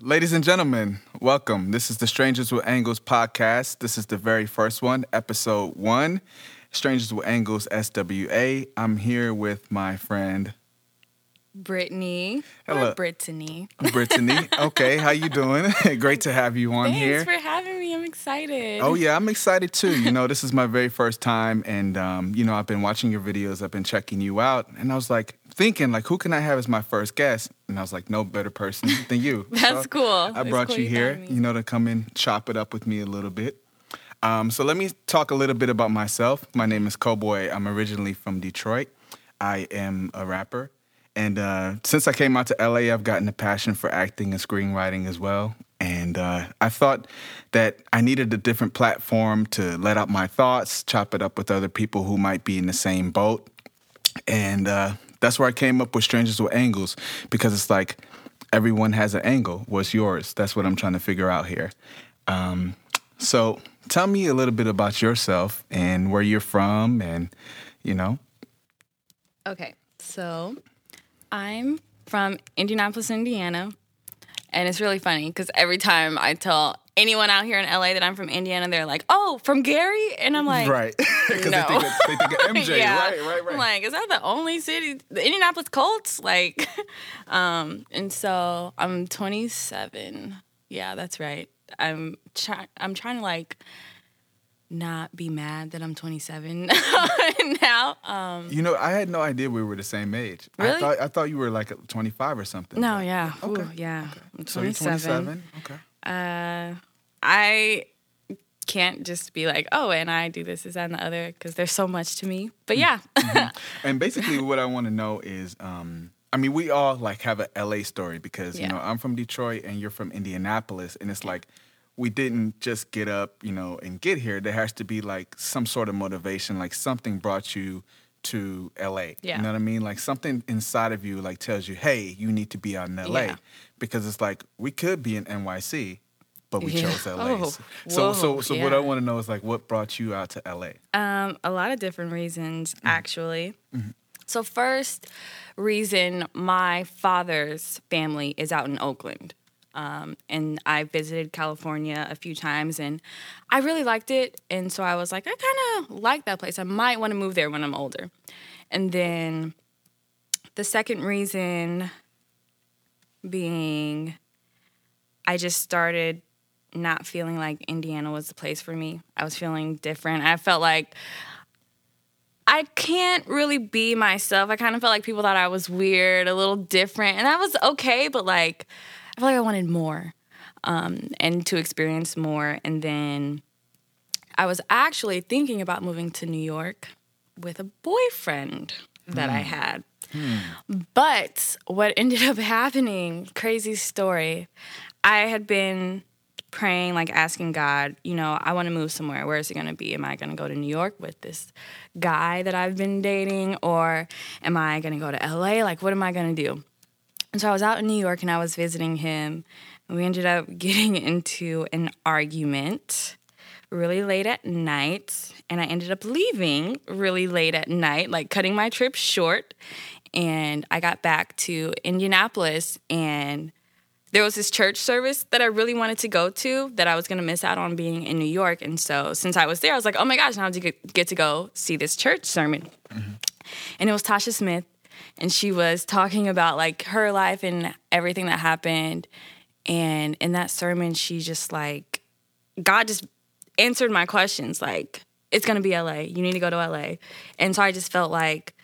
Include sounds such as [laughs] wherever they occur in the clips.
Ladies and gentlemen, welcome. This is the Strangers with Angles podcast. This is the very first one, episode one, Strangers with Angles SWA. I'm here with my friend Brittany Hello. or Brittany. Brittany. okay, how you doing? [laughs] Great to have you on Thanks here. Thanks for having me. I'm excited. Oh yeah, I'm excited too. You know, this is my very first time, and um, you know, I've been watching your videos. I've been checking you out, and I was like thinking, like, who can I have as my first guest? And I was like, no better person [laughs] than you. That's So cool. I brought cool you you here, you know, to come and chop it up with me a little bit. Um, so let me talk a little bit about myself. My name is Cowboy. I'm originally from Detroit. I am a rapper. And uh, since I came out to LA, I've gotten a passion for acting and screenwriting as well. And uh, I thought that I needed a different platform to let out my thoughts, chop it up with other people who might be in the same boat. And uh, that's where I came up with Strangers with Angles because it's like everyone has an angle. What's yours? That's what I'm trying to figure out here. Um, so tell me a little bit about yourself and where you're from and, you know. Okay, so I'm from Indianapolis, Indiana, and it's really funny because every time I tell anyone out here in LA that I'm from Indiana, they're like, "Oh, from Gary," and I'm like, right. [laughs] Because no. they, think of- they think of MJ. yeah. Right, right, right. I'm like, is that the only city? The Indianapolis Colts? [laughs] Like, um, and so I'm 27. Yeah, that's right. I'm trying. I'm trying to like not be mad that I'm 27 [laughs] now. Um, you know, I had no idea we were the same age. I Really? thought I thought you were like 25 or something. no, but- yeah, Okay. Ooh, yeah. I'm So you're 27. 27? Okay. Uh, I can't just be like, oh, and I do this, this, that, and the other, because there's so much to me. But yeah, And [laughs] basically, what I want to know is, um, I mean, we all like have a LA story because you know I'm from Detroit and you're from Indianapolis, and it's like we didn't just get up, you know, and get here. There has to be like some sort of motivation, like something brought you to LA. Yeah. You know what I mean? Like something inside of you like tells you, hey, you need to be out in LA, Yeah. because it's like we could be in NYC. But we Yeah. chose LA. [laughs] Oh, so, so, whoa, so, what I want to know is like, what brought you out to LA? Um, a lot of different reasons, Mm-hmm. actually. So, first reason my father's family is out in Oakland. Um, and I visited California a few times and I really liked it. And so I was like, I kind of like that place. I might want to move there when I'm older. And then the second reason being I just started not feeling like Indiana was the place for me. I was feeling different. I felt like I can't really be myself. I kind of felt like people thought I was weird, a little different, and that was okay. But like, I felt like I wanted more um, and to experience more. And then I was actually thinking about moving to New York with a boyfriend that I had. But what ended up [laughs] happening, crazy story, I had been praying, like asking God, you know, I want to move somewhere. Where is it going to be? Am I going to go to New York with this guy that I've been dating? Or am I going to go to LA? Like, what am I going to do? And so I was out in New York and I was visiting him. And we ended up [laughs] getting into an argument really late at night. And I ended up leaving really late at night, like cutting my trip short. And I got back to Indianapolis and there was this church service that I really wanted to go to that I was going to miss out on being in New York. And so since I was there, I was like, oh my gosh, now I get get to go see this church sermon. Mm-hmm. And it was Tasha Smith. And she was talking about like her life and everything that happened. And in that sermon, she just like, God just answered my questions. Like, it's to be LA. You need to go to LA. And so I just felt like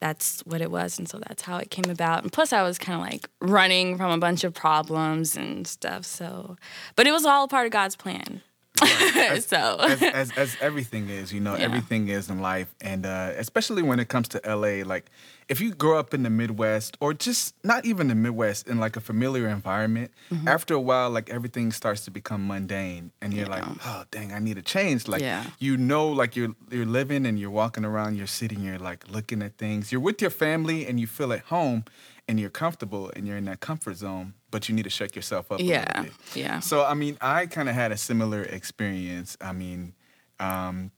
that's what it was. And so that's how it came about. And plus, I was kind of like running from a bunch of problems and stuff. So, but it was all part of God's plan. [laughs] so, as, as as everything is, you know, Yeah. everything is in life, and uh, especially when it comes to LA, like if you grow up in the Midwest or just not even the Midwest in like a familiar environment, Mm-hmm. after a while, like everything starts to become mundane, and you're like, oh dang, I need a change. Like Yeah. you know, like you're you're living and you're walking around your city, and you're like looking at things. You're with your family, and you feel at home, and you're comfortable, and you're in that comfort zone. But you need to shake yourself up. Yeah, yeah. So I mean, I kind of had a similar experience. I mean, um,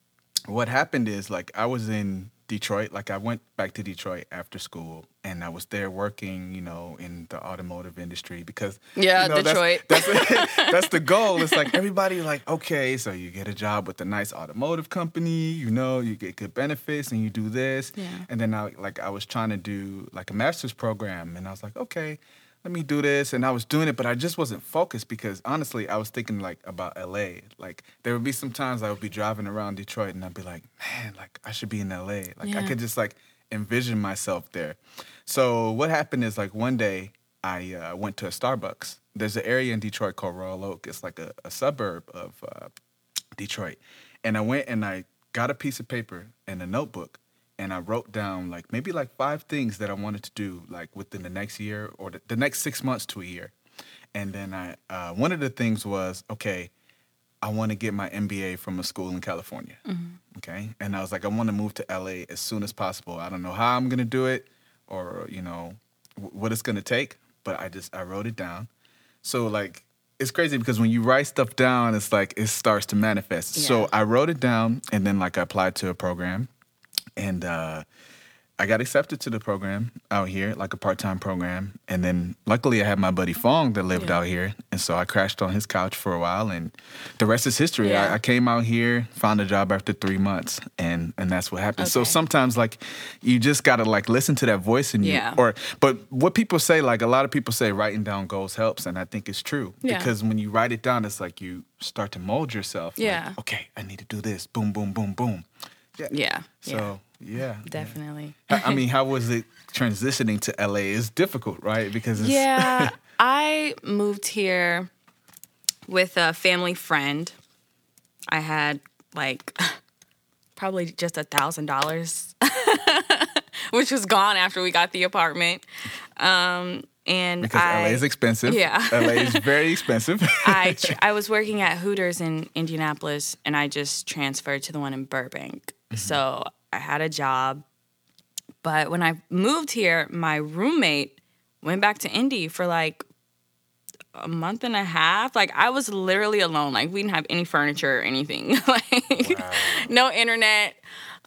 what happened is like I was in Detroit. Like I went back to Detroit after school, and I was there working, you know, in the automotive industry because Yeah, you know, Detroit. That's, that's, [laughs] that's the goal. It's like [laughs] everybody like, okay, so you get a job with a nice automotive company, you know, you get good benefits, and you do this, Yeah. and then I like I was trying to do like a master's program, and I was like, okay. Let me do this, and I was doing it, but I just wasn't focused because honestly, I was thinking like about LA. Like there would be some times I would be driving around Detroit, and I'd be like, man, like I should be in LA. Like I could just like envision myself there. So what happened is like one day I uh, went to a Starbucks. There's an area in Detroit called Royal Oak. It's like a, a suburb of uh, Detroit. And I went and I got a piece of paper and a notebook and I wrote down like maybe like five things that I wanted to do like within the next year or the, the next six months to a year. And then I uh, one of the things was okay, I want to get my MBA from a school in California. Okay, and I was like, I want to move to LA as soon as possible. I don't know how I'm gonna do it, or you know, w- what it's gonna take. But I just I wrote it down. So like, it's crazy because when you write stuff down, it's like it starts to manifest. Yeah. So I wrote it down, and then like I applied to a program, and uh, I got accepted to the program out here, like a part time program. And then luckily I had my buddy Fong that lived Yeah. out here. And so I crashed on his couch for a while and the rest is history. Yeah. I, I came out here, found a job after three months and and that's what happened. So sometimes like you just gotta like listen to that voice in you. Yeah. Or but what people say, like a lot of people say writing down goals helps, and I think it's true. Yeah. Because when you write it down, it's like you start to mold yourself. like, Yeah. okay, I need to do this. Boom, boom, boom, boom. Yeah. Yeah. So yeah. yeah. Definitely. I I mean, how was it transitioning to LA? It's difficult, right? Because it's, Yeah, [laughs] I moved here with a family friend. I had like [laughs] probably just a thousand dollars, [laughs] which was gone after we got the apartment. Um, and because I, LA is expensive. Yeah. LA is very expensive. I tr- I was working at Hooters in Indianapolis, and I just transferred to the one in Burbank. Mm-hmm. So I had a job, but when I moved here, my roommate went back to Indy for like a month and a half. Like I was literally alone. Like we didn't have any furniture or anything. [laughs] like no internet,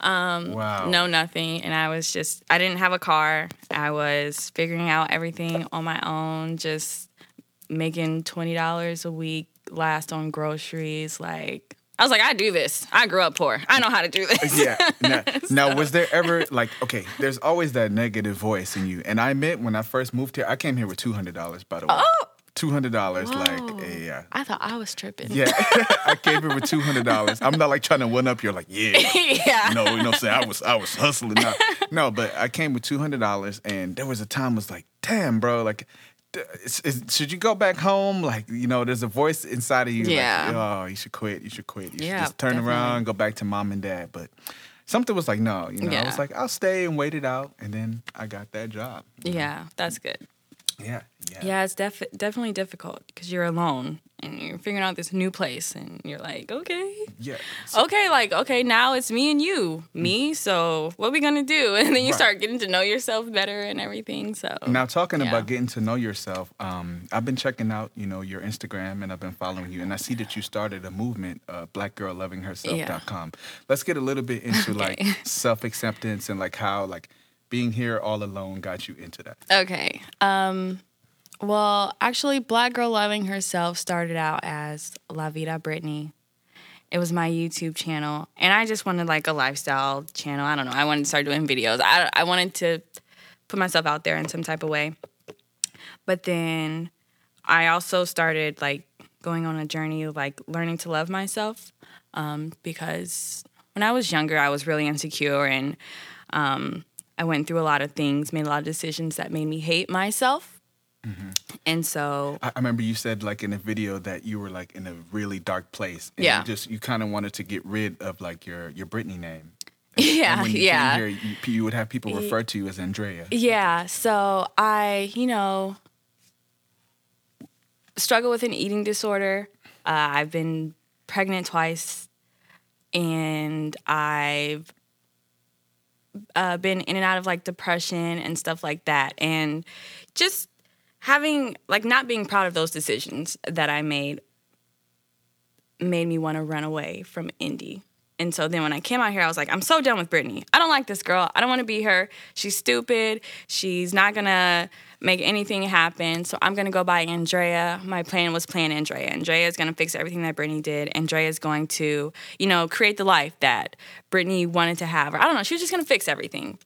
um, wow. no nothing. And I was just I didn't have a car. I was figuring out everything on my own, just making twenty dollars a week last on groceries. Like I was like, I do this. I grew up poor. I know how to do this. [laughs] yeah. Now, [laughs] now, was there ever like okay? There's always that negative voice in you, and I admit when I first moved here, I came here with two hundred dollars. By the way, Oh! two hundred dollars. Like yeah. I thought I was tripping. Yeah, [laughs] I came here with two hundred dollars. I'm not like trying to one up. You're like, yeah, yeah. no, you know, what I'm saying I was, I was hustling. No, no, but I came with two hundred dollars, and there was a time I was like, damn, bro, like, is, is, should you go back home? Like, you know, there's a voice inside of you, Yeah. like, oh, you should quit, you should quit, you should Yeah, just turn definitely. around, go back to mom and dad. But something was like, no, you know, I was like, I'll stay and wait it out, and then I got that job. Yeah, that's good. Yeah, yeah, Yeah, it's def- definitely difficult because you're alone and you're figuring out this new place and you're like, okay, yeah. So- [laughs] okay, like, okay, now it's me and you, me. So what we gonna do? [laughs] And then you Right. start getting to know yourself better and everything. So Now talking Yeah. about getting to know yourself, um, I've been checking out, you know, your Instagram and I've been following you, and I see that you started a movement, uh, BlackGirlLovingHerself.com. Let's get a little bit into [laughs] like self acceptance and like how like being here all alone got you into that. Okay. Um, well, actually, Black Girl Loving Herself started out as La Vida Brittany. It was my YouTube channel, and I just wanted like a lifestyle channel. I don't know. I wanted to start doing videos. I, I wanted to put myself out there in some type of way. But then I also started like going on a journey of like learning to love myself um, because when I was younger, I was really insecure and um, I went through a lot of things, made a lot of decisions that made me hate myself. And so, I, I remember you said like in a video that you were like in a really dark place. And Yeah. You just you kind of wanted to get rid of like your your Brittany name. [laughs] yeah, And when you yeah. here, you, you would have people refer to you as Andrea. Yeah, so I, you know, struggle with an eating disorder. Uh, I've been pregnant twice, and I've uh, been in and out of like depression and stuff like that. And just having, like, not being proud of those decisions that I made made me want to run away from Indy And so then when I came out here, I was like, I'm so done with Brittany. I don't like this girl. I don't want to be her. She's stupid. She's not gonna make anything happen. So I'm gonna go by Andrea. My plan was plan Andrea. Andrea is gonna fix everything that Brittany did. Andrea is going to, you know, create the life that Brittany wanted to have. Or I don't know. She was just gonna fix everything.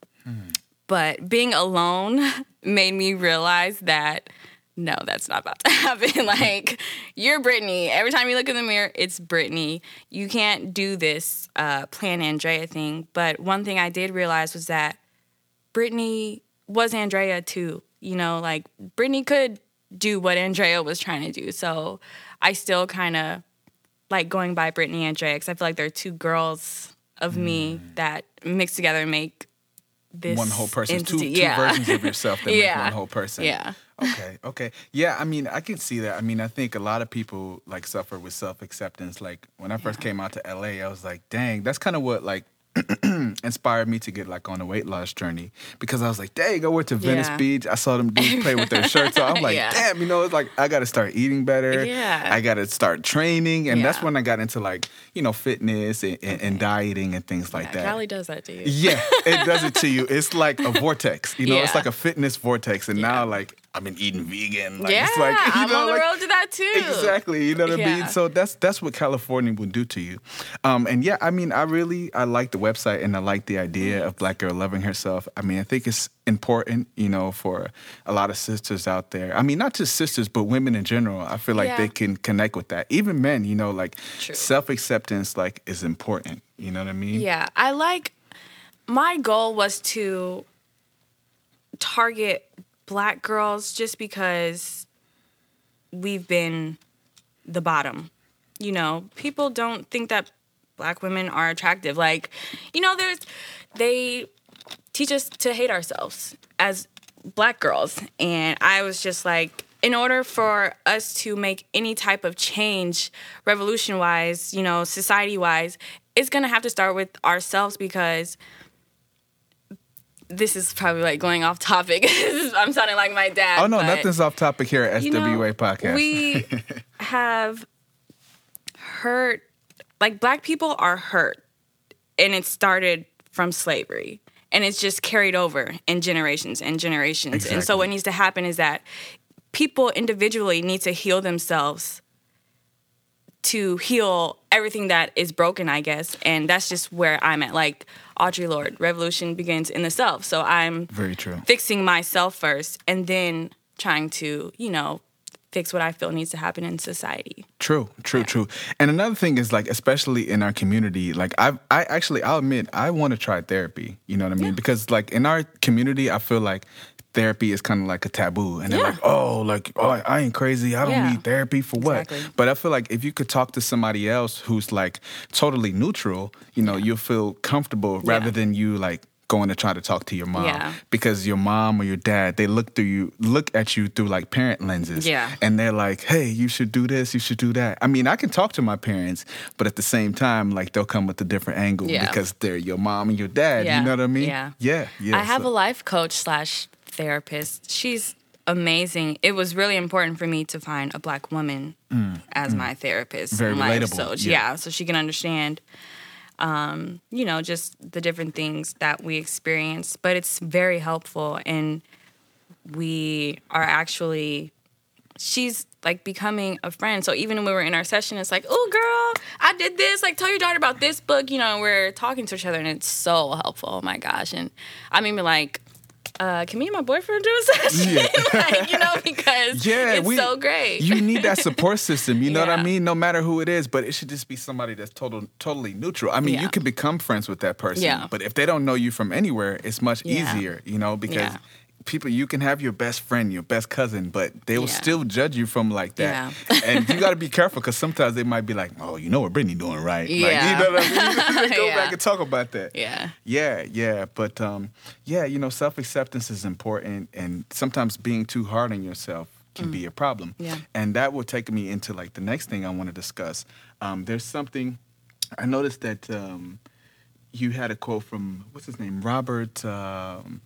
But being alone [laughs] made me realize that no, that's not about to [laughs] happen. [laughs] like, you're Brittany. Every time you look in the mirror, it's Brittany. You can't do this uh, plan Andrea thing. But one thing I did realize was that Brittany was Andrea too. You know, like, Brittany could do what Andrea was trying to do. So I still kind of like going by Brittany and Andrea because I feel like they're two girls of me mm. that mix together and make this one whole person, two, yeah. versions of yourself that [laughs] Yeah. make one whole person. Yeah. Okay, okay. Yeah, I mean, I can see that. I mean, I think a lot of people like suffer with self acceptance. Like when I first came out to LA, I was like, dang, that's kind of what like [clears throat] inspired me to get like on a weight loss journey because I was like, dang, I went to Venice Yeah. Beach. I saw them dudes play with their shirts on. I'm [laughs] like, Yeah. damn, you know, it's like I got to start eating better. Yeah. I got to start training, and that's when I got into like you know fitness and, and, and dieting and things like Yeah, that. Cali does that to you. Yeah, it does it to you. [laughs] It's like a vortex. You know, it's like a fitness vortex. And now, like, I've been eating vegan. Like, yeah, it's like, [laughs] you I'm know, on the like, road to that too. Exactly. You know what I mean? So that's that's what California will do to you. Um, and yeah, I mean, I really I like the website and I like the idea of Black Girl loving herself. I mean, I think it's important, you know, for a lot of sisters out there. I mean, not just sisters, but women in general. I feel like Yeah. they can connect with that. Even men, you know, like self acceptance like is important. You know what I mean? Yeah, I like. My goal was to target black girls just because we've been the bottom. You know, people don't think that black women are attractive. Like, you know, there's they teach us to hate ourselves as black girls. And I was just like, in order for us to make any type of change, revolution wise, you know, society wise, it's gonna have to start with ourselves because this is probably like going off topic. [laughs] I'm sounding like my dad. Oh no, nothing's off topic here at you know, SWA podcast. We [laughs] have hurt, like black people are hurt, and it started from slavery, and it's just carried over in generations and generations. And so what needs to happen is that people individually need to heal themselves to heal everything that is broken, I guess. And that's just where I'm at. Like Audre Lorde, revolution begins in the self. So I'm Very true. fixing myself first and then trying to, you know, fix what I feel needs to happen in society. True, true, true. And another thing is like, especially in our community, like I, I actually, I'll admit, I want to try therapy. You know what I mean? Because like in our community, I feel like therapy is kind of like a taboo, and they're Yeah. like, oh, like oh, I ain't crazy. I don't Yeah. need therapy for what? Exactly. But I feel like if you could talk to somebody else who's like totally neutral, you know, you'll feel comfortable rather than you like going to try to talk to your mom Yeah. because your mom or your dad they look through you look at you through like parent lenses Yeah. and they're like, "Hey, you should do this, you should do that." I mean, I can talk to my parents, but at the same time, like they'll come with a different angle Yeah. because they're your mom and your dad. Yeah. You know what I mean? Yeah. yeah, yeah. I have so- a life coach slash therapist. She's amazing. It was really important for me to find a black woman as my therapist. Mm, Very in life. relatable, So yeah. yeah, so she can understand um, you know, just the different things that we experience. But it's very helpful and we are actually she's like becoming a friend. So even when we were in our session, it's like, oh girl, I did this. Like tell your daughter about this book. You know, and we're talking to each other, and it's so helpful. Oh my gosh! And I mean, like, uh, can me and my boyfriend do a [laughs] session? Yeah. [laughs] like, you know, because [laughs] Yeah, it's we- so great. you need that support system. You know what I mean? No matter who it is, but it should just be somebody that's total, totally neutral. I mean, you can become friends with that person, Yeah. but if they don't know you from anywhere, it's much Yeah. easier. You know, because. People, you can have your best friend, your best cousin, but they will Yeah. still judge you from like that. Yeah. [laughs] and you got to be careful because sometimes they might be like, "Oh, you know what Brittany doing, right?" Like, Yeah. you know I mean? [laughs] [laughs] Go Yeah. back and talk about that. yeah. Yeah, yeah, but um, yeah, you know, self acceptance is important, and sometimes being too hard on yourself can be a problem. Mm. Yeah. and that will take me into like the next thing I want to discuss. Um, there's something I noticed that um, you had a quote from what's his name, Robert. Um,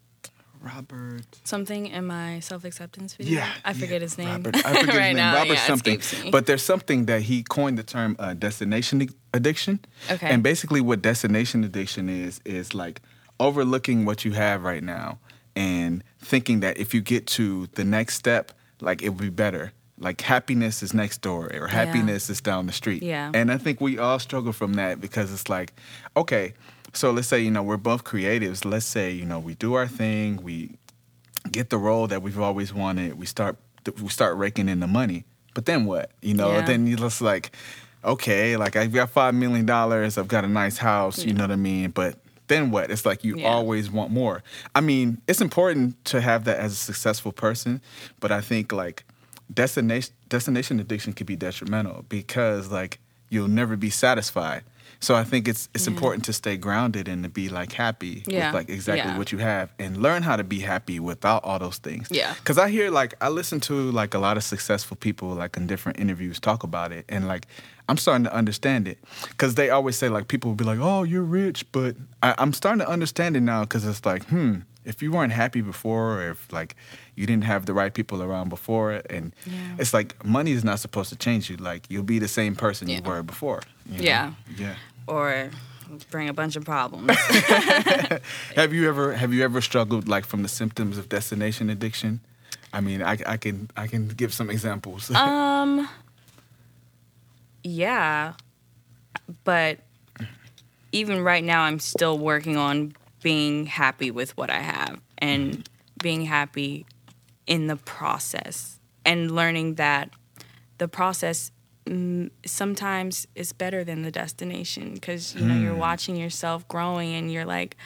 Robert. Something in my self acceptance video. Yeah, I forget yeah, his name. Robert, I [laughs] forget right his name. now. Robert yeah, something. But there's something that he coined the term uh, destination addiction. Okay. And basically, what destination addiction is is like overlooking what you have right now and thinking that if you get to the next step, like it will be better. Like happiness is next door or happiness is down the street. Yeah. And I think we all struggle from that because it's like, okay, so let's say, you know, we're both creatives. Let's say, you know, we do our thing, we get the role that we've always wanted. We start we start raking in the money. But then what? You know, Yeah. then you just like, okay, like I've got five million dollars, I've got a nice house, you know what I mean? But then what? It's like you Yeah. always want more. I mean, it's important to have that as a successful person, but I think like destination destination addiction could be detrimental because like you'll never be satisfied. So I think it's it's important to stay grounded and to be like happy Yeah. with like exactly Yeah. what you have and learn how to be happy without all those things. Yeah. Cause I hear like I listen to like a lot of successful people like in different interviews talk about it and like I'm starting to understand it. Cause they always say like people will be like, Oh, you're rich, but I, I'm starting to understand it now because it's like, hmm, if you weren't happy before or if like you didn't have the right people around before and Yeah. it's like money is not supposed to change you. Like you'll be the same person you were before. you know? Yeah. Yeah. Or bring a bunch of problems. [laughs] [laughs] Have you ever have you ever struggled like from the symptoms of destination addiction? I mean, I, I can I can give some examples. [laughs] um, yeah, but even right now, I'm still working on being happy with what I have and being happy in the process and learning that the process sometimes it's better than the destination because you know Hmm. you're watching yourself growing and you're like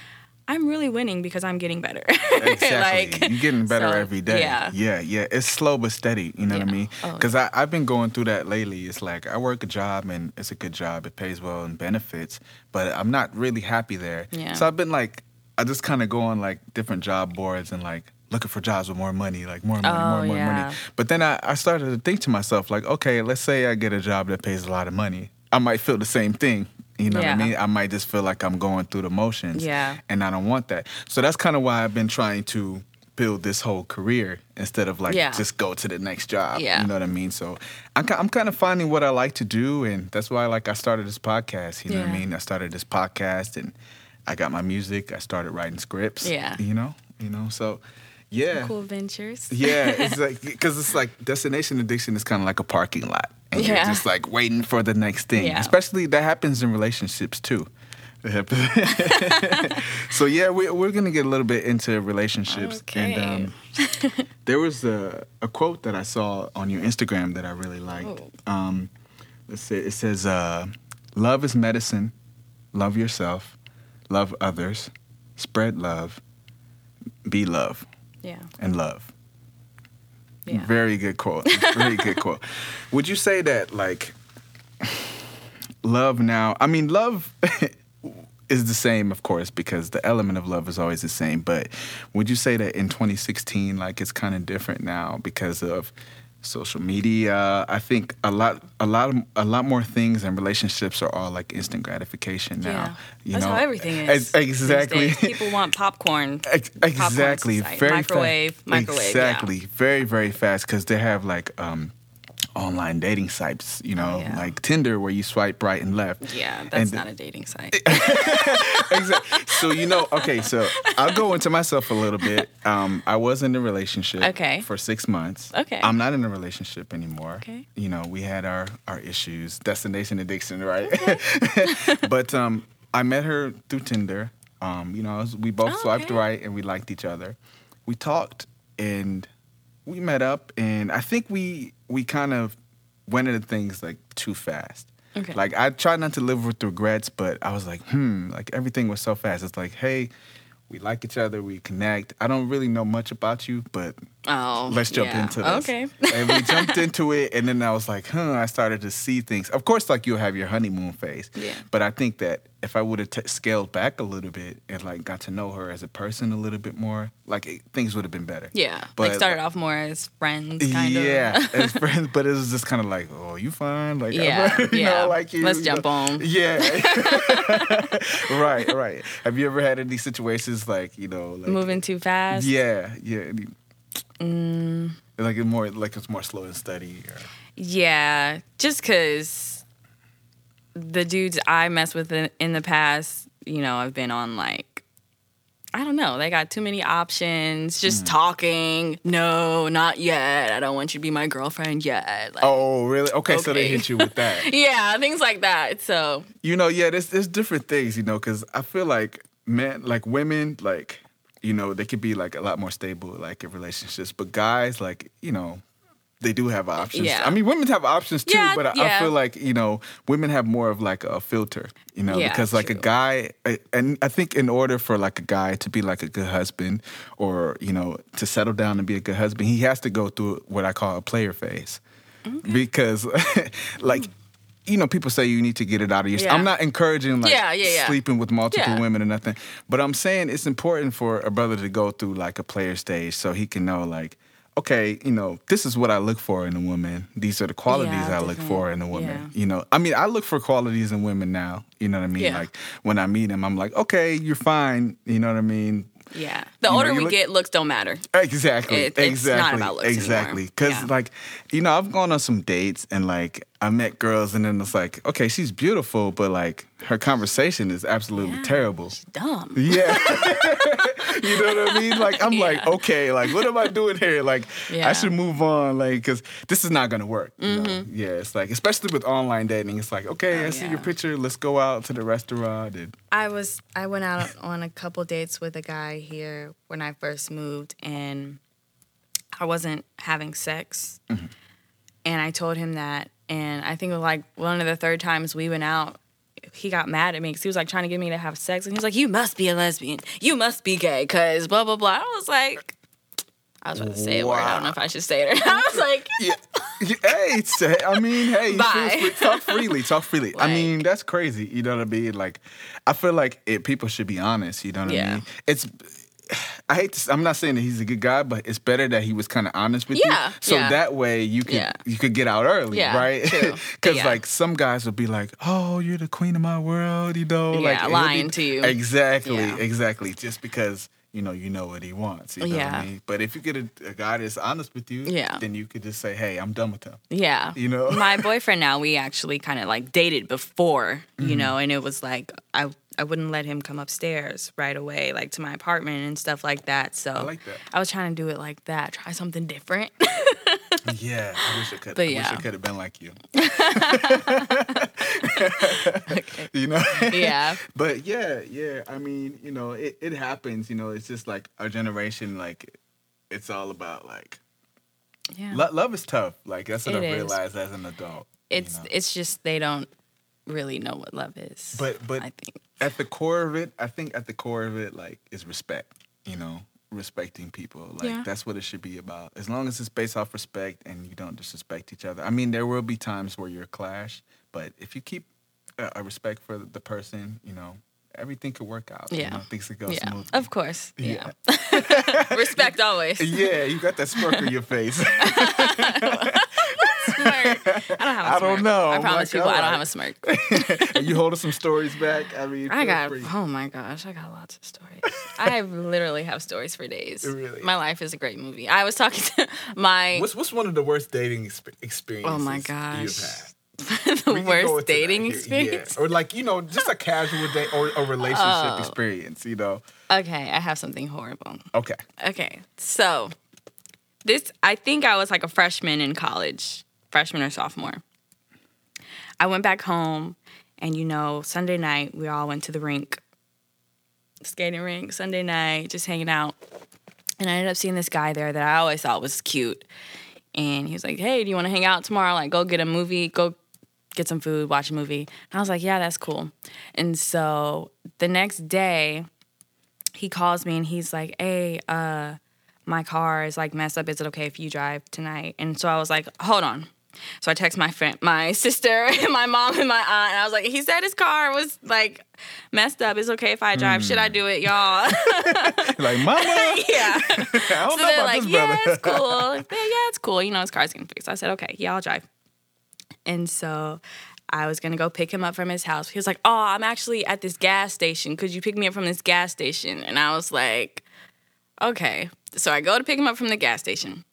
i'm really winning because i'm getting better [laughs] exactly. Like, You're getting better so, every day. yeah Yeah, yeah. It's slow but steady. You know what I Yeah. mean? Oh, Because I I've been going through that lately. It's like I work a job and it's a good job. It pays well and benefits, but I'm not really happy there. Yeah. So I've been like, I just kind of go on like different job boards and like looking for jobs with more money, like more money, Oh, more, more yeah. money. But then I, I started to think to myself, like, okay, let's say I get a job that pays a lot of money. I might feel the same thing. You know what I mean? I might just feel like I'm going through the motions. Yeah. And I don't want that. So that's kind of why I've been trying to build this whole career instead of like Yeah. just go to the next job. Yeah. You know what I mean? So I'm, I'm kind of finding what I like to do. And that's why like I started this podcast. You know what I mean? I started this podcast and I got my music. I started writing scripts. Yeah. You know? You know? So yeah. cool ventures Yeah, it's [laughs] like because it's like destination addiction is kind of like a parking lot, and you're just like waiting for the next thing. Yeah. Especially that happens in relationships too. [laughs] So yeah, we, we're gonna get a little bit into relationships, Okay. and um, [laughs] there was a, a quote that I saw on your Instagram that I really liked. Oh. Um, it says, uh, "Love is medicine. Love yourself. Love others. Spread love. Be love." Yeah and love. yeah Very good quote. [laughs] Very good quote. Would you say that like love now? I mean, love [laughs] is the same, of course, because the element of love is always the same. But would you say that in 2016, like it's kind of different now because of social media? I think a lot, a lot, of, a lot more things and relationships are all like instant gratification now. yeah You that's know, how everything is Exactly. people want popcorn [laughs] exactly. society. Very Microwave, fast. microwave, yeah. Exactly. Very very fast because they have like um, online dating sites. You know, Oh, yeah. like Tinder where you swipe right and left. yeah that's And- not a dating site [laughs] exactly. So you know, okay. So I'll go into myself a little bit. [laughs] Um, I was in a relationship. Okay. For six months. Okay. I'm not in a relationship anymore. Okay. You know, we had our our issues, destination addiction, right? [laughs] but um, I met her through Tinder. Um, you know, we both Oh, swiped okay. right and we liked each other. We talked and we met up, and I think we we kind of went into things like too fast. Okay. Like I tried not to live with regrets, but I was like, hmm, like everything was so fast. It's like, hey, we like each other, we connect. I don't really know much about you, but oh let's jump yeah. into this. okay and we jumped into [laughs] it, and then I was like, huh, I started to see things. Of course, like you'll have your honeymoon phase. Yeah. But I think that if I would have t- scaled back a little bit and like got to know her as a person a little bit more, like it, things would have been better. yeah But- like started off more as friends kind yeah, of [laughs] as [laughs] friends, but it was just kind of like, oh "Oh, you fine?" Like, Yeah, you yeah. know, like you. Let's jump know. on. Yeah. right, right. Have you ever had any situations like you know, like Moving too fast. Yeah, yeah. Mm. Like it's more like it's more slow and steady. Or, Yeah, just because the dudes I mess with in, in the past, you know, I've been on like, I don't know, they got too many options, just Mm. talking. No, not yet. I don't want you to be my girlfriend yet. Like, oh, really? Okay, so they hit you with that. [laughs] Yeah, things like that. So, you know, yeah, there's there's different things, you know, because I feel like men, like women, like you know, they could be like a lot more stable, like in relationships, but guys, like you know, they do have uh, options. Yeah. I mean, women have options too, Yeah, but I, I feel like you know, women have more of like a filter, you know, Yeah, because like a guy, and I think in order for like a guy to be like a good husband, or you know, to settle down and be a good husband, he has to go through what I call a player phase, because [laughs] like. You know, people say you need to get it out of your. Yeah. I'm not encouraging like Yeah, yeah, sleeping with multiple women or nothing, but I'm saying it's important for a brother to go through like a player stage so he can know like, okay, you know, this is what I look for in a woman. These are the qualities I look for in a woman. You know, I mean, I look for qualities in women now. You know what I mean? Yeah. Like when I meet them, I'm like, okay, you're fine. You know what I mean? yeah. The You older you we look- get, looks don't matter. Exactly. It- it's not exactly. about looks exactly. Because Yeah. like, you know, I've gone on some dates and like I met girls and then it's like, okay, she's beautiful, but like her conversation is absolutely Yeah. terrible. She's dumb. Yeah. [laughs] you know what I mean? Like, I'm like, okay, like, what am I doing here? Like, I should move on, like, because this is not going to work. You know? Mm-hmm. Yeah, it's like, especially with online dating, it's like, okay, Oh, I see yeah. your picture. Let's go out to the restaurant. And, I was I went out on a couple dates with a guy here when I first moved and I wasn't having sex. And I told him that and I think like one of the third times we went out he got mad at me because he was like trying to get me to have sex and he was like you must be a lesbian you must be gay because blah blah blah I was like I was about to say a word I don't know if I should say it [laughs] I was like yeah. hey, say, I mean, hey, Bye. talk freely, talk freely. I mean, that's crazy. You know what I mean? Like, I feel like it, people should be honest. You know what I mean? It's. I hate to. I'm not saying that he's a good guy, but it's better that he was kind of honest with Yeah, you. So yeah. that way you could Yeah. you could get out early, right? Because [laughs] like some guys would be like, "Oh, you're the queen of my world," you know, Yeah, like lying be- to you. Exactly, exactly. Just because you know you know what he wants. You know Yeah. I mean? But if you get a, a guy that's honest with you, Yeah. then you could just say, "Hey, I'm done with him." Yeah. You know? My boyfriend now, we actually kind of like dated before, Mm-hmm. you know, and it was like I I wouldn't let him come upstairs right away, like to my apartment and stuff like that. So I like that. I was trying to do it like that, try something different. [laughs] Yeah, I wish I could. But I wish. I could have been like you. [laughs] [laughs] You know. yeah. But yeah, yeah. I mean, you know, it, it happens. You know, it's just like our generation. Like, it's all about like Yeah. lo- love is tough. Like that's what It I is. realized as an adult. you it's know. it's just they don't really know what love is. But but I think at the core of it, I think at the core of it, like, is respect. You know, respecting people. Like Yeah. that's what it should be about. As long as it's based off respect and you don't disrespect each other. I mean, there will be times where you're clash, but if you keep a, a respect for the person, you know, everything could work out. You Yeah. know, things could go yeah. smoothly. Of course. Yeah. Yeah. [laughs] Respect always. [laughs] yeah, you got that smirk on your face. [laughs] smirk. I don't have a smirk. I don't know. I promise people I don't have a smirk. [laughs] You holding some stories back? I mean, I got free. oh my gosh, I got lots of stories. I [laughs] literally have stories for days. Really? My life is a great movie. I was talking to [laughs] my What's what's one of the worst dating exp- experiences? Oh my gosh. the worst dating here, yeah. experience. or like you know, just a casual date or a relationship Oh. experience. You know, Okay, I have something horrible. okay, Okay, so this I think I was like a freshman in college, freshman or sophomore. I went back home, and you know, Sunday night we all went to the rink, skating rink. Sunday night, just hanging out, and I ended up seeing this guy there that I always thought was cute, and he was like, "Hey, do you want to hang out tomorrow? Like, go get a movie, go." Get some food, watch a movie. And I was like, yeah, that's cool. And so the next day, he calls me and he's like, "Hey, uh, my car is like messed up. Is it okay if you drive tonight?" And so I was like, "Hold on." So I text my friend, my [laughs] sister, and my mom and my aunt, and I was like, "He said his car was like messed up. It's okay if I drive. Should I do it, y'all?" [laughs] like mama. [laughs] yeah. I don't So know they're like, "Yeah, brother. it's cool. Like, yeah, yeah, it's cool. You know, his car's getting fixed." I said, "Okay, yeah, I'll drive." And so I was gonna go pick him up from his house. He was like, Oh, I'm actually at this gas station. Could you pick me up from this gas station? And I was like, Okay. So I go to pick him up from the gas station.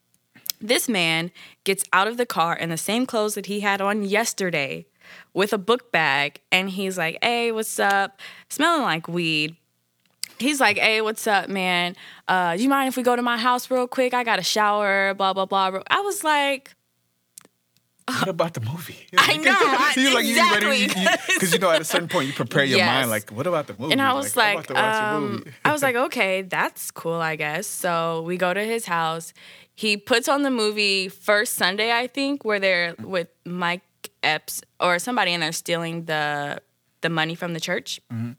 This man gets out of the car in the same clothes that he had on yesterday with a book bag. And he's like, Hey, what's up? Smelling like weed. He's like, Hey, what's up, man? Uh, do you mind if we go to my house real quick? I got a shower, blah, blah, blah. I was like, What about the movie? [laughs] I know, [laughs] I- you like exactly. because you know at a certain point you prepare your Yes. mind like, what about the movie? And I was like, about to watch a um. I was like, okay, that's cool, I guess. So we go to his house. He puts on the movie First Sunday, I think, where they're with Mike Epps or somebody, and they're stealing the the money from the church. Mm-hmm.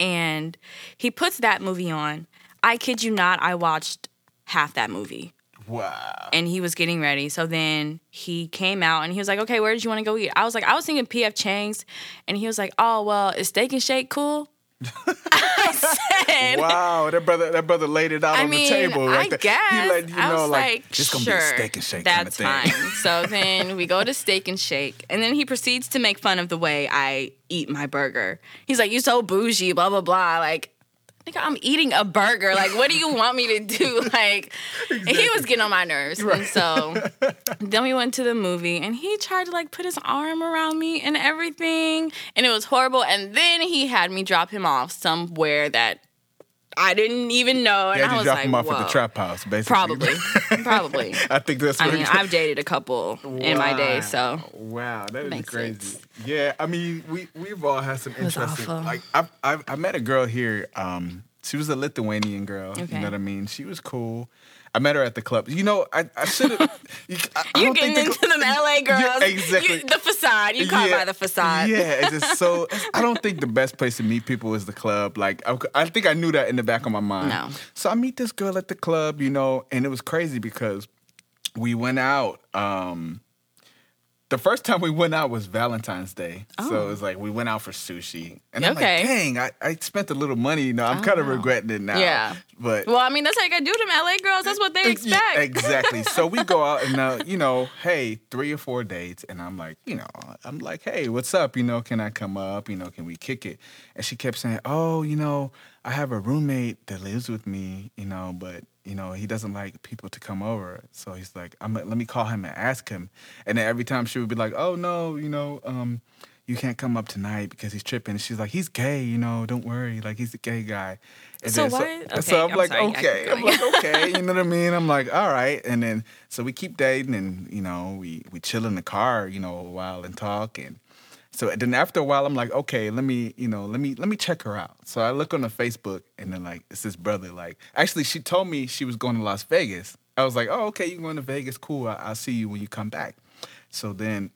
And he puts that movie on. I kid you not, I watched half that movie wow. and he was getting ready. So then he came out and he was like, "Okay, where did you want to go eat?" I was like, "I was thinking PF Chang's," and he was like, "Oh well, is Steak and Shake cool?" [laughs] I said, Wow, that brother, that brother laid it out I on mean, the table. I Like that. guess. He let you I know, was like, like, this gonna sure, be a steak and shake that's kind of thing. fine. [laughs] so then we go to Steak and Shake, and then he proceeds to make fun of the way I eat my burger. He's like, "You so bougie, blah blah blah." Like, nigga, I'm eating a burger. Like, what do you want me to do? [laughs] Like, and he was getting on my nerves, and so then we went to the movie, and he tried to like put his arm around me and everything, and it was horrible. And then he had me drop him off somewhere that. I didn't even know, and Yeah, I was drop like, him off Whoa. at the trap house, basically. Probably, probably. [laughs] I think that's I mean, I've dated a couple in my day, so Wow, that is Makes crazy. sense. Yeah, I mean, we we've all had some interesting. awful. Like, I, I I met a girl here. Um, she was a Lithuanian girl. Okay. You know what I mean? She was cool. I met her at the club. You know, I, I should have. [laughs] you, you getting think into the, them LA girls. exactly. You- the facade. You caught by the facade. Yeah, it's just so. [laughs] I don't think the best place to meet people is the club. Like, I, I think I knew that in the back of my mind. No. So I meet this girl at the club, you know, and it was crazy because we went out. Um, the first time we went out was Valentine's Day. So Oh. it was like we went out for sushi. And I'm like, dang, I, I spent a little money, you know. I'm kind of Oh. regretting it now. Yeah. But Well, I mean, that's how you gotta do them LA girls. That's what they expect. exactly. So we go out [laughs] and uh, you know, hey, three or four dates, and I'm like, you know, I'm like, hey, what's up? You know, can I come up? You know, can we kick it? And she kept saying, oh, you know, I have a roommate that lives with me, you know, but you know, he doesn't like people to come over. So he's like, I'm let me call him and ask him. And then every time she would be like, oh no, you know, um, you can't come up tonight because he's tripping. And she's like, he's gay, you know, don't worry, like he's a gay guy. And So then what? Okay, so I'm, I'm like, sorry, okay, I'm like, [laughs] okay, you know what I mean? I'm like, all right. And then so we keep dating and, you know, we we chill in the car, you know, a while and talk and so then after a while I'm like, okay, let me, you know, let me let me check her out. So I look on the Facebook and then like it's this brother like actually she told me she was going to Las Vegas. I was like, oh, okay, you're going to Vegas, cool. I, I'll see you when you come back. So then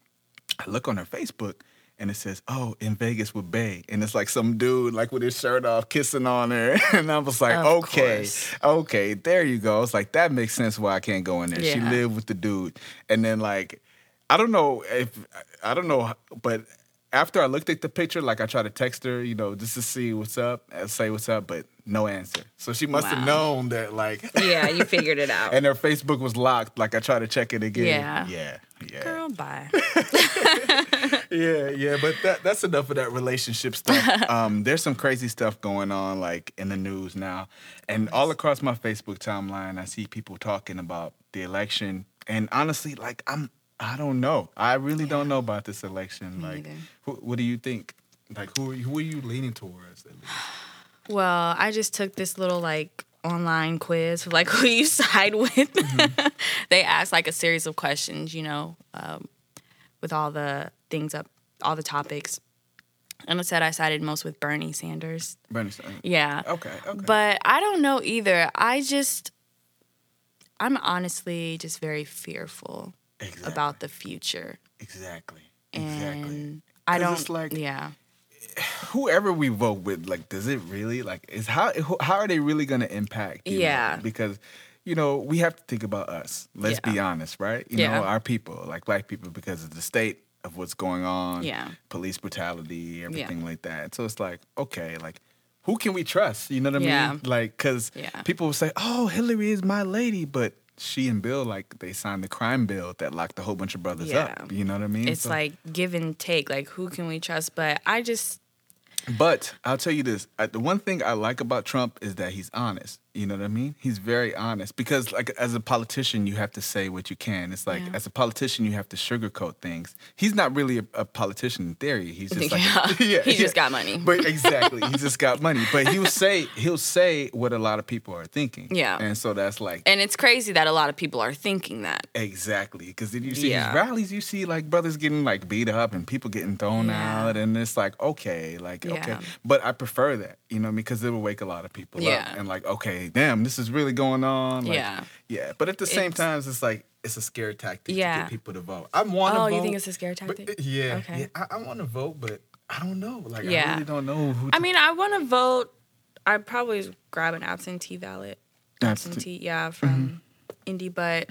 I look on her Facebook and it says, "Oh, in Vegas with Bay," and it's like some dude like with his shirt off, kissing on her, [laughs] and I was like, Of "Okay, course. okay, there you go." It's like that makes sense why I can't go in there. She Yeah. lived with the dude, and then like, I don't know if I don't know, but after I looked at the picture, like I tried to text her, you know, just to see what's up, and say what's up, but no answer. So she must have known that like. [laughs] yeah, you figured it [laughs] out. And her Facebook was locked. Like I tried to check it again. Yeah. Yeah. Yeah. Girl, bye. [laughs] Yeah, yeah, but that that's enough of that relationship stuff. um, there's some crazy stuff going on like in the news now, and all across my Facebook timeline, I see people talking about the election. And honestly, like I'm, I don't know. I really don't know about this election. Me like, who, what do you think? Like, who are you, who are you leaning towards? at least? Well, I just took this little like online quiz of like [laughs] who you side with. Mm-hmm. [laughs] they asked like a series of questions, you know, um, with all the things up, all the topics. And it said I sided most with Bernie Sanders. Bernie Sanders. Yeah. Okay. Okay. But I don't know either. I just, I'm honestly just very fearful exactly. about the future. exactly. And Exactly. I don't, it's like- yeah. whoever we vote with, like, does it really like is how how are they really going to impact? you know? Yeah. because you know we have to think about us. Let's Yeah. be honest, right? You Yeah. know, our people, like black people, because of the state of what's going on, Yeah. police brutality, everything Yeah. like that. So it's like, okay, like. Who can we trust? You know what I Yeah. mean? Like, cause Yeah. people will say, "Oh, Hillary is my lady," but she and Bill like they signed the crime bill that locked a whole bunch of brothers Yeah. up. You know what I mean? It's So- like give and take. Like who can we trust? But I just But I'll tell you this: the one thing I like about Trump is that he's honest. You know what I mean? He's very honest because, like, as a politician, you have to say what you can. It's like Yeah. as a politician, you have to sugarcoat things. He's not really a, a politician in theory. He's just like, [laughs] [laughs] Yeah. He just got money. But exactly, he just got [laughs] money. But he'll say he'll say what a lot of people are thinking. Yeah. and so that's like and it's crazy that a lot of people are thinking that. Exactly, because then you see Yeah. these rallies, you see like brothers getting like beat up and people getting thrown Yeah. out, and it's like okay, like okay, but I prefer that, you know, because it will wake a lot of people Yeah. up and like okay, damn, this is really going on. Like, Yeah. yeah. But at the same It's- time, it's like it's a scare tactic to get people to vote. I want to Oh, vote. you think it's a scare but- tactic? yeah, Okay. yeah. I, I want to vote, but I don't know. Like I really don't know who. I mean, I want to vote. I'd probably grab an absentee ballot. Absentee. Absentee, yeah, mm-hmm. from Indy, but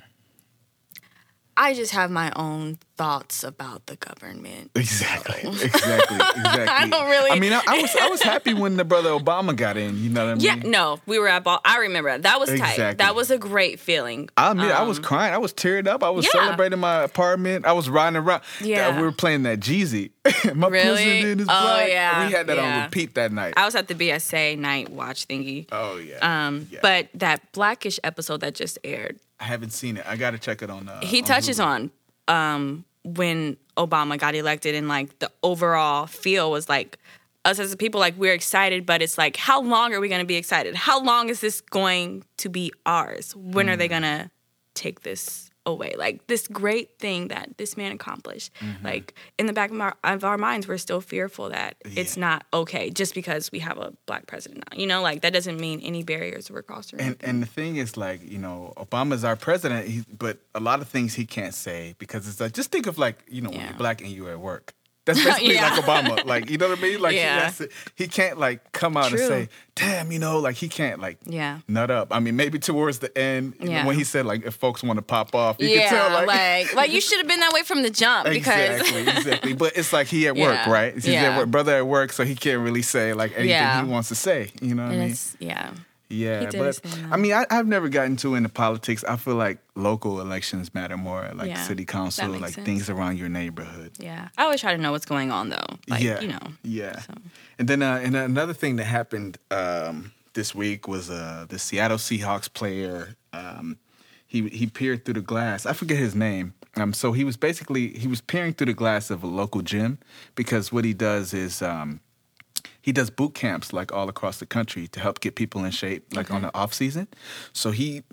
I just have my own thoughts about the government. Exactly, exactly, [laughs] exactly. I don't really- I mean, I, I was I was happy when the brother Obama got in. You know what I mean? Yeah, no, we were at ball. I remember that. That was tight. That was a great feeling. I mean, I was Um, crying. I was teared up. I was Yeah. celebrating my apartment. I was riding around. Yeah. we were playing that Jeezy. [laughs] my Really? president is Oh, black. yeah, we had that on repeat that night. I was at the BSA night watch thingy. oh yeah. Um, yeah. but that Blackish episode that just aired, I haven't seen it. I got to check it on. Uh, he on touches Hulu. on um when Obama got elected and like the overall feel was like us as a people like we're excited but it's like how long are we going to be excited how long is this going to be ours when are they Mm. going to take this away like this great thing that this man accomplished Mm-hmm. like in the back of our, of our minds we're still fearful that it's not okay just because we have a black president now you know like that doesn't mean any barriers were crossed or And anything. and the thing is, like you know, Obama's our president, he, but a lot of things he can't say because it's like just think of like you know when you're black and you're at work. That's [laughs] basically Yeah. like Obama. Like you know what I mean? Like Yeah. he, he can't like come out True. and say, "Damn," you know, like he can't like yeah nut up. I mean, maybe towards the end Yeah. when he said like if folks want to pop off, you yeah can tell like. like like you should have been that way from the jump because Exactly, exactly. But it's like he at work, Yeah. right? He's Yeah. at work, brother at work, so he can't really say like anything he wants to say. You know what I mean? yeah Yeah, but I mean, I, I've never gotten too into politics. I feel like local elections matter more, like Yeah, city council, like sense. things around your neighborhood. Yeah, I always try to know what's going on though. Like yeah, you know, yeah. so. And then, uh, and another thing that happened um, this week was uh, the Seattle Seahawks player. Um, he he peered through the glass. I forget his name. Um, so he was basically he was peering through the glass of a local gym because what he does is um, he does boot camps like all across the country to help get people in shape like on the off season. So he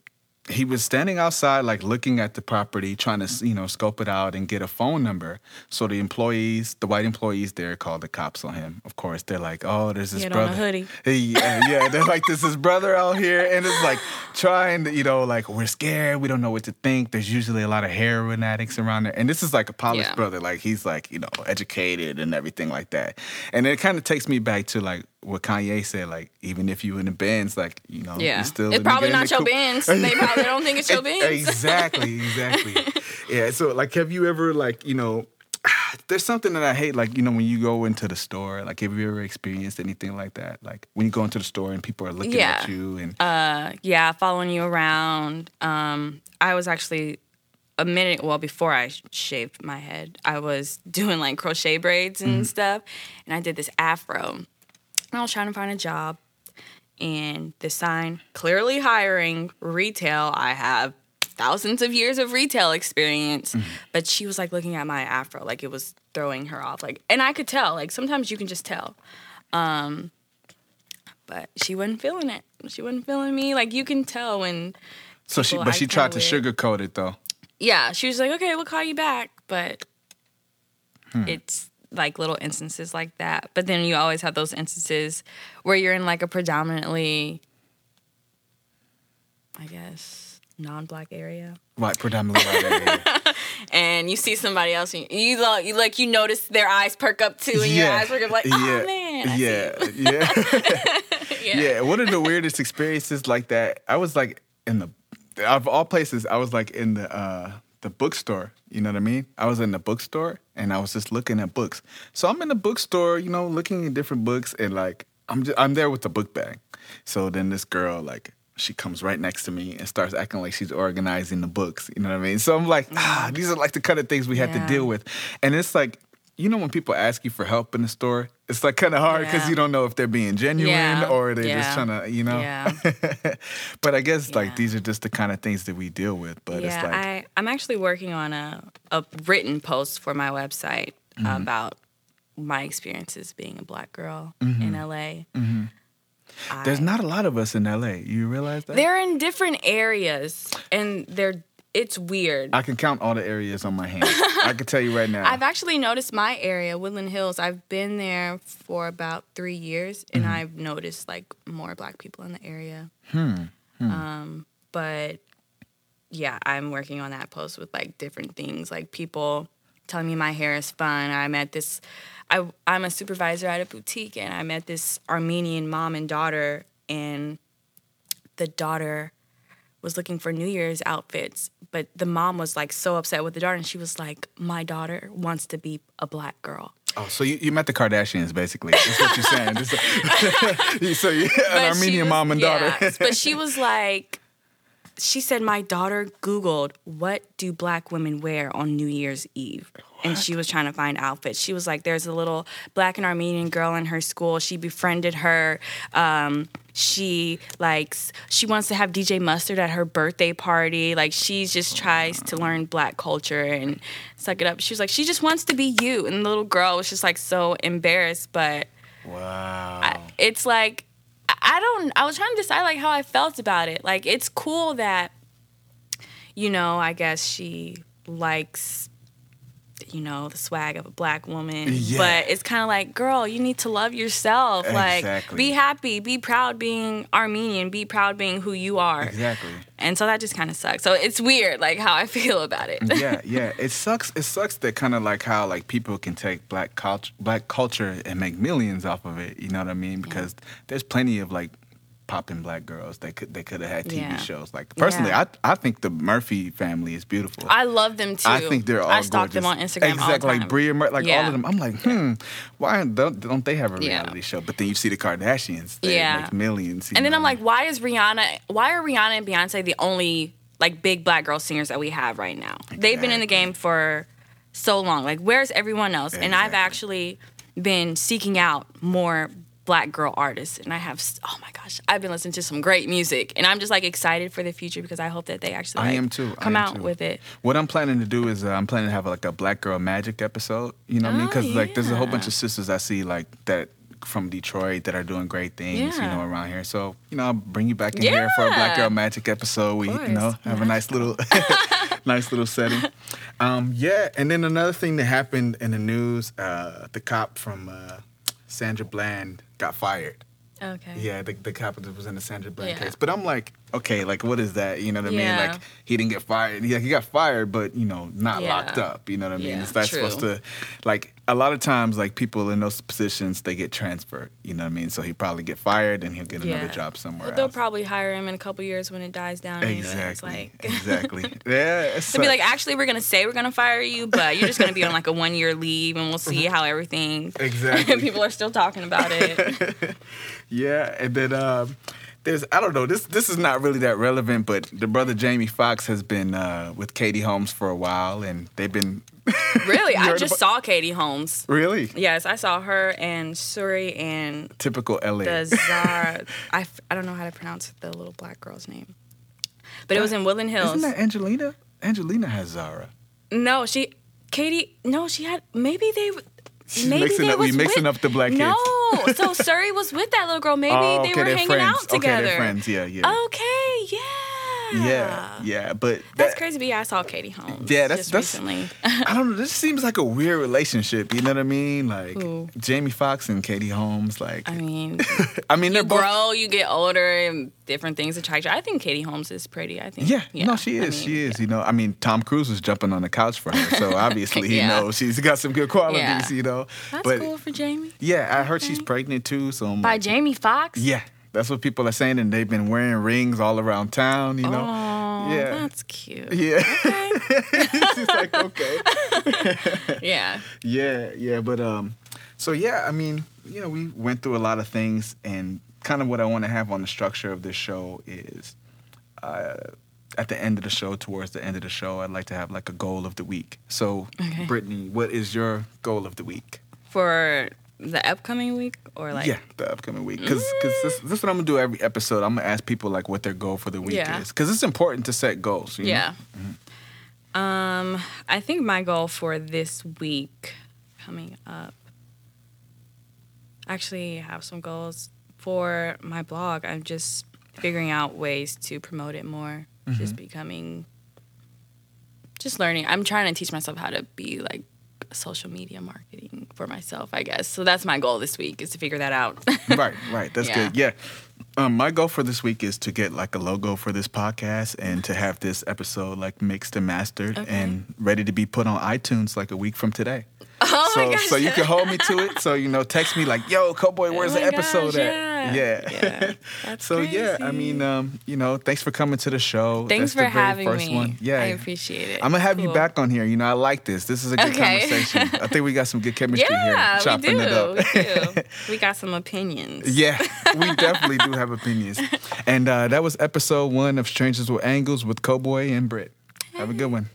he was standing outside like looking at the property trying to you know scope it out and get a phone number. So the employees the white employees there called the cops on him. Of course they're like oh there's this He had on a brother. hoodie. yeah yeah they're like this is brother out here and it's like trying to you know like we're scared. We don't know what to think. There's usually a lot of heroin addicts around there. And this is like a polished Yeah. brother. Like he's like you know educated and everything like that. And it kind of takes me back to like what Kanye said like even if you in the Benz like you know yeah, you still it's probably not your. Benz. They probably don't think it's your [laughs] Benz. Exactly, exactly. [laughs] yeah. So, like, have you ever, like, you know, [sighs] there's something that I hate, like, you know, when you go into the store, like, have you ever experienced anything like that? Like, when you go into the store and people are looking Yeah. at you and, Uh, yeah, following you around. Um, I was actually a minute well before I shaved my head. I was [laughs] doing like crochet braids and stuff, and I did this afro. I was trying to find a job, and the sign clearly hiring retail. I have thousands of years of retail experience, but she was like looking at my afro, like it was throwing her off. Like, and I could tell. Like sometimes you can just tell. Um, but she wasn't feeling it. She wasn't feeling me. Like you can tell when. so she, but she tried to sugarcoat it though. Yeah, she was like, "Okay, we'll call you back," but Hmm. it's like little instances like that. But then you always have those instances where you're in like a predominantly, I guess, non-black area, Right, predominantly white area. [laughs] and you see somebody else, and you, you, lo- you like you notice their eyes perk up too, and your eyes perk up like, "Oh man, I yeah, you." yeah. [laughs] [laughs] yeah, yeah, one of the weirdest experiences like that. I was like in the of all places, I was like in the uh the bookstore. You know what I mean? I was in the bookstore and I was just looking at books. So I'm in the bookstore, you know, looking at different books and like I'm just, I'm there with the book bag. So then this girl like she comes right next to me and starts acting like she's organizing the books. You know what I mean? So I'm like, ah, these are like the kind of things we have Yeah. to deal with. And it's like, you know, when people ask you for help in the store, it's like kind of hard because Yeah. you don't know if they're being genuine Yeah. or they're just trying to, you know. Yeah. [laughs] but I guess like these are just the kind of things that we deal with. But yeah, it's like, I, I'm actually working on a, a written post for my website Mm-hmm. about my experiences being a black girl Mm-hmm. in LA. there's I- not a lot of us in LA. You realize that? They're in different areas, and they're it's weird. I can count all the areas on my hand. I can tell you right now. [laughs] I've actually noticed my area, Woodland Hills. I've been there for about three years, and Mm-hmm. I've noticed like more black people in the area. Hmm, Um, but yeah, I'm working on that post with like different things, like people telling me my hair is fun. I met this. I I'm a supervisor at a boutique, and I met this Armenian mom and daughter, and the daughter was looking for New Year's outfits, but the mom was like so upset with the daughter, and she was like, "My daughter wants to be a black girl." Oh, so you, you met the Kardashians, basically. That's what you're saying. [laughs] [laughs] So you But an Armenian was- mom and daughter. yeah, but she [laughs] was like, she said, my daughter Googled, what do black women wear on New Year's Eve? And she was trying to find outfits. She was like, there's a little black and Armenian girl in her school. She befriended her. Um, she likes, she wants to have DJ Mustard at her birthday party. Like, she just tries to learn black culture and suck it up. She was like, she just wants to be you. And the little girl was just like so embarrassed, but wow. I- it's like I- I don't I was trying to decide like how I felt about it. Like it's cool that you know, I guess she likes you know, the swag of a black woman. Yeah. But it's kind of like, girl, you need to love yourself. Like be happy, be proud being Armenian, be proud being who you are. exactly. And so that just kind of sucks. So it's weird like how I [laughs] feel about it. yeah, [laughs] yeah. It sucks. It sucks that kind of like how like people can take black culture, black culture, and make millions off of it. You know what I mean? Because there's plenty of like popping black girls that could they could have had TV Yeah. shows. Like personally, Yeah. I I think the Murphy family is beautiful. I love them too. I think they're all I stalk them gorgeous. on Instagram Exactly, all the like Bria, Mur- like all of them. I'm like, hmm, why don't, don't they have a Yeah. reality show? But then you see the Kardashians, they Yeah. make millions. And then? I'm like, why is Rihanna? Why are Rihanna and Beyonce the only like big black girl singers that we have right now? They've been in the game for so long. Like, where's everyone else? And I've actually been seeking out more black girl artists, and I have. Oh my gosh, I've been listening to some great music, and I'm just like excited for the future because I hope that they actually I am too. Come am out too. with it. What I'm planning to do is uh, I'm planning to have like a Black Girl Magic episode. You know what I mean? Oh, Because like there's a whole bunch of sisters I see like that from Detroit that are doing great things. You know around here. So you know I'll bring you back in here for a Black Girl Magic episode. We you know have a nice little [laughs] nice little [laughs] setting. Um, yeah, and then another thing that happened in the news, uh, the cop from uh, Sandra Bland got fired. Okay. Yeah, the, the that was in the Sandra Bland Yeah. case. But I'm like, okay, like what is that? You know what I Yeah. mean? Like he didn't get fired. He, he got fired, but you know, not Yeah. locked up. You know what I mean? Yeah, not true. supposed to like a lot of times like people in those positions they get transferred. You know what I mean? So he probably get fired and he'll get another job somewhere Well, they'll else. probably hire him in a couple years when it dies down. anyway. Exactly. like, [laughs] exactly. [laughs] Yeah. They'll be like, actually, we're gonna say we're gonna fire you, but you're just gonna be on like a one year leave, and we'll see how everything. [laughs] Exactly. People are still talking about it. Yeah, and then um, there's I don't know this this is not really that relevant, but the brother Jamie Foxx has been uh, with Katie Holmes for a while, and they've been [laughs] Really, I just about- saw Katie Holmes. really Yes, I saw her and Suri and typical LA. the Zara. [laughs] I, f- I don't know how to pronounce the little black girl's name, but it was in Woodland Hills. Isn't that Angelina? Angelina has Zara. no, she Katie. No, she had maybe they. She's maybe mixing they up- we was mixing with- up the black kids. No, so Suri was with that little girl. Maybe [laughs] oh, they okay, were they're hanging friends. out together. Okay, they're friends. Yeah, yeah, Okay, yeah. Yeah, yeah. But That's that- crazy, but yeah, I saw Katie Holmes. Yeah, that's- just that's- recently. [laughs] I don't know. This seems like a weird relationship. You know what I mean? Like Who? Jamie Foxx and Katie Holmes. Like, I mean, [laughs] I mean, they're you both. grow, you get older, and different things attract you. I think Katie Holmes is pretty. I think. Yeah, no, she I is. mean, she is. You know, I mean, Tom Cruise was jumping on the couch for her, so [laughs] obviously, Yeah. you know, she's got some good qualities. Yeah. You know, That's but cool for Jamie. yeah, I heard she's pregnant too. So I'm By like, Jamie Foxx. yeah, that's what people are saying, and they've been wearing rings all around town. You know, Oh, Yeah. that's cute. yeah. [laughs] she's like, okay, [laughs] Yeah. yeah, yeah, but um, so yeah, I mean, you know, we went through a lot of things, and kind of what I want to have on the structure of this show is uh, at the end of the show, towards the end of the show, I'd like to have like a goal of the week. So, Okay. Brittany, what is your goal of the week? For the upcoming week or like yeah, the upcoming week. Because because this, this is what I'm gonna do every episode. I'm gonna ask people like what their goal for the week Yeah. is. Because it's important to set goals. Yeah. Um, I think my goal for this week coming up. Actually, I have some goals for my blog. I'm just figuring out ways to promote it more. Just becoming, just learning. I'm trying to teach myself how to be like social media marketing for myself. I guess so. That's my goal this week is to figure that out. [laughs] right, right. That's Yeah. good. Yeah. Um, my goal for this week is to get like a logo for this podcast and to have this episode like mixed and mastered Okay. and ready to be put on iTunes like a week from today. oh so my gosh. so you can hold me to [laughs] it. So you know, text me like, "Yo, Cowboy, where's Oh the episode gosh, at?" yeah. Yeah. Yeah, [laughs] that's so yeah, I mean, um, you know, thanks for coming to the show. Thanks That's the for very having first me. One. Yeah, I appreciate it. I'm gonna have you back on here. You know, I like this. This is a good Okay. conversation. I think we got some good chemistry Yeah, here. Chopping we do. it up. we do. [laughs] We got some opinions. Yeah, we [laughs] definitely do have opinions. And uh, that was episode one of Strangers with Angles with Cowboy and Britt. Have a good one.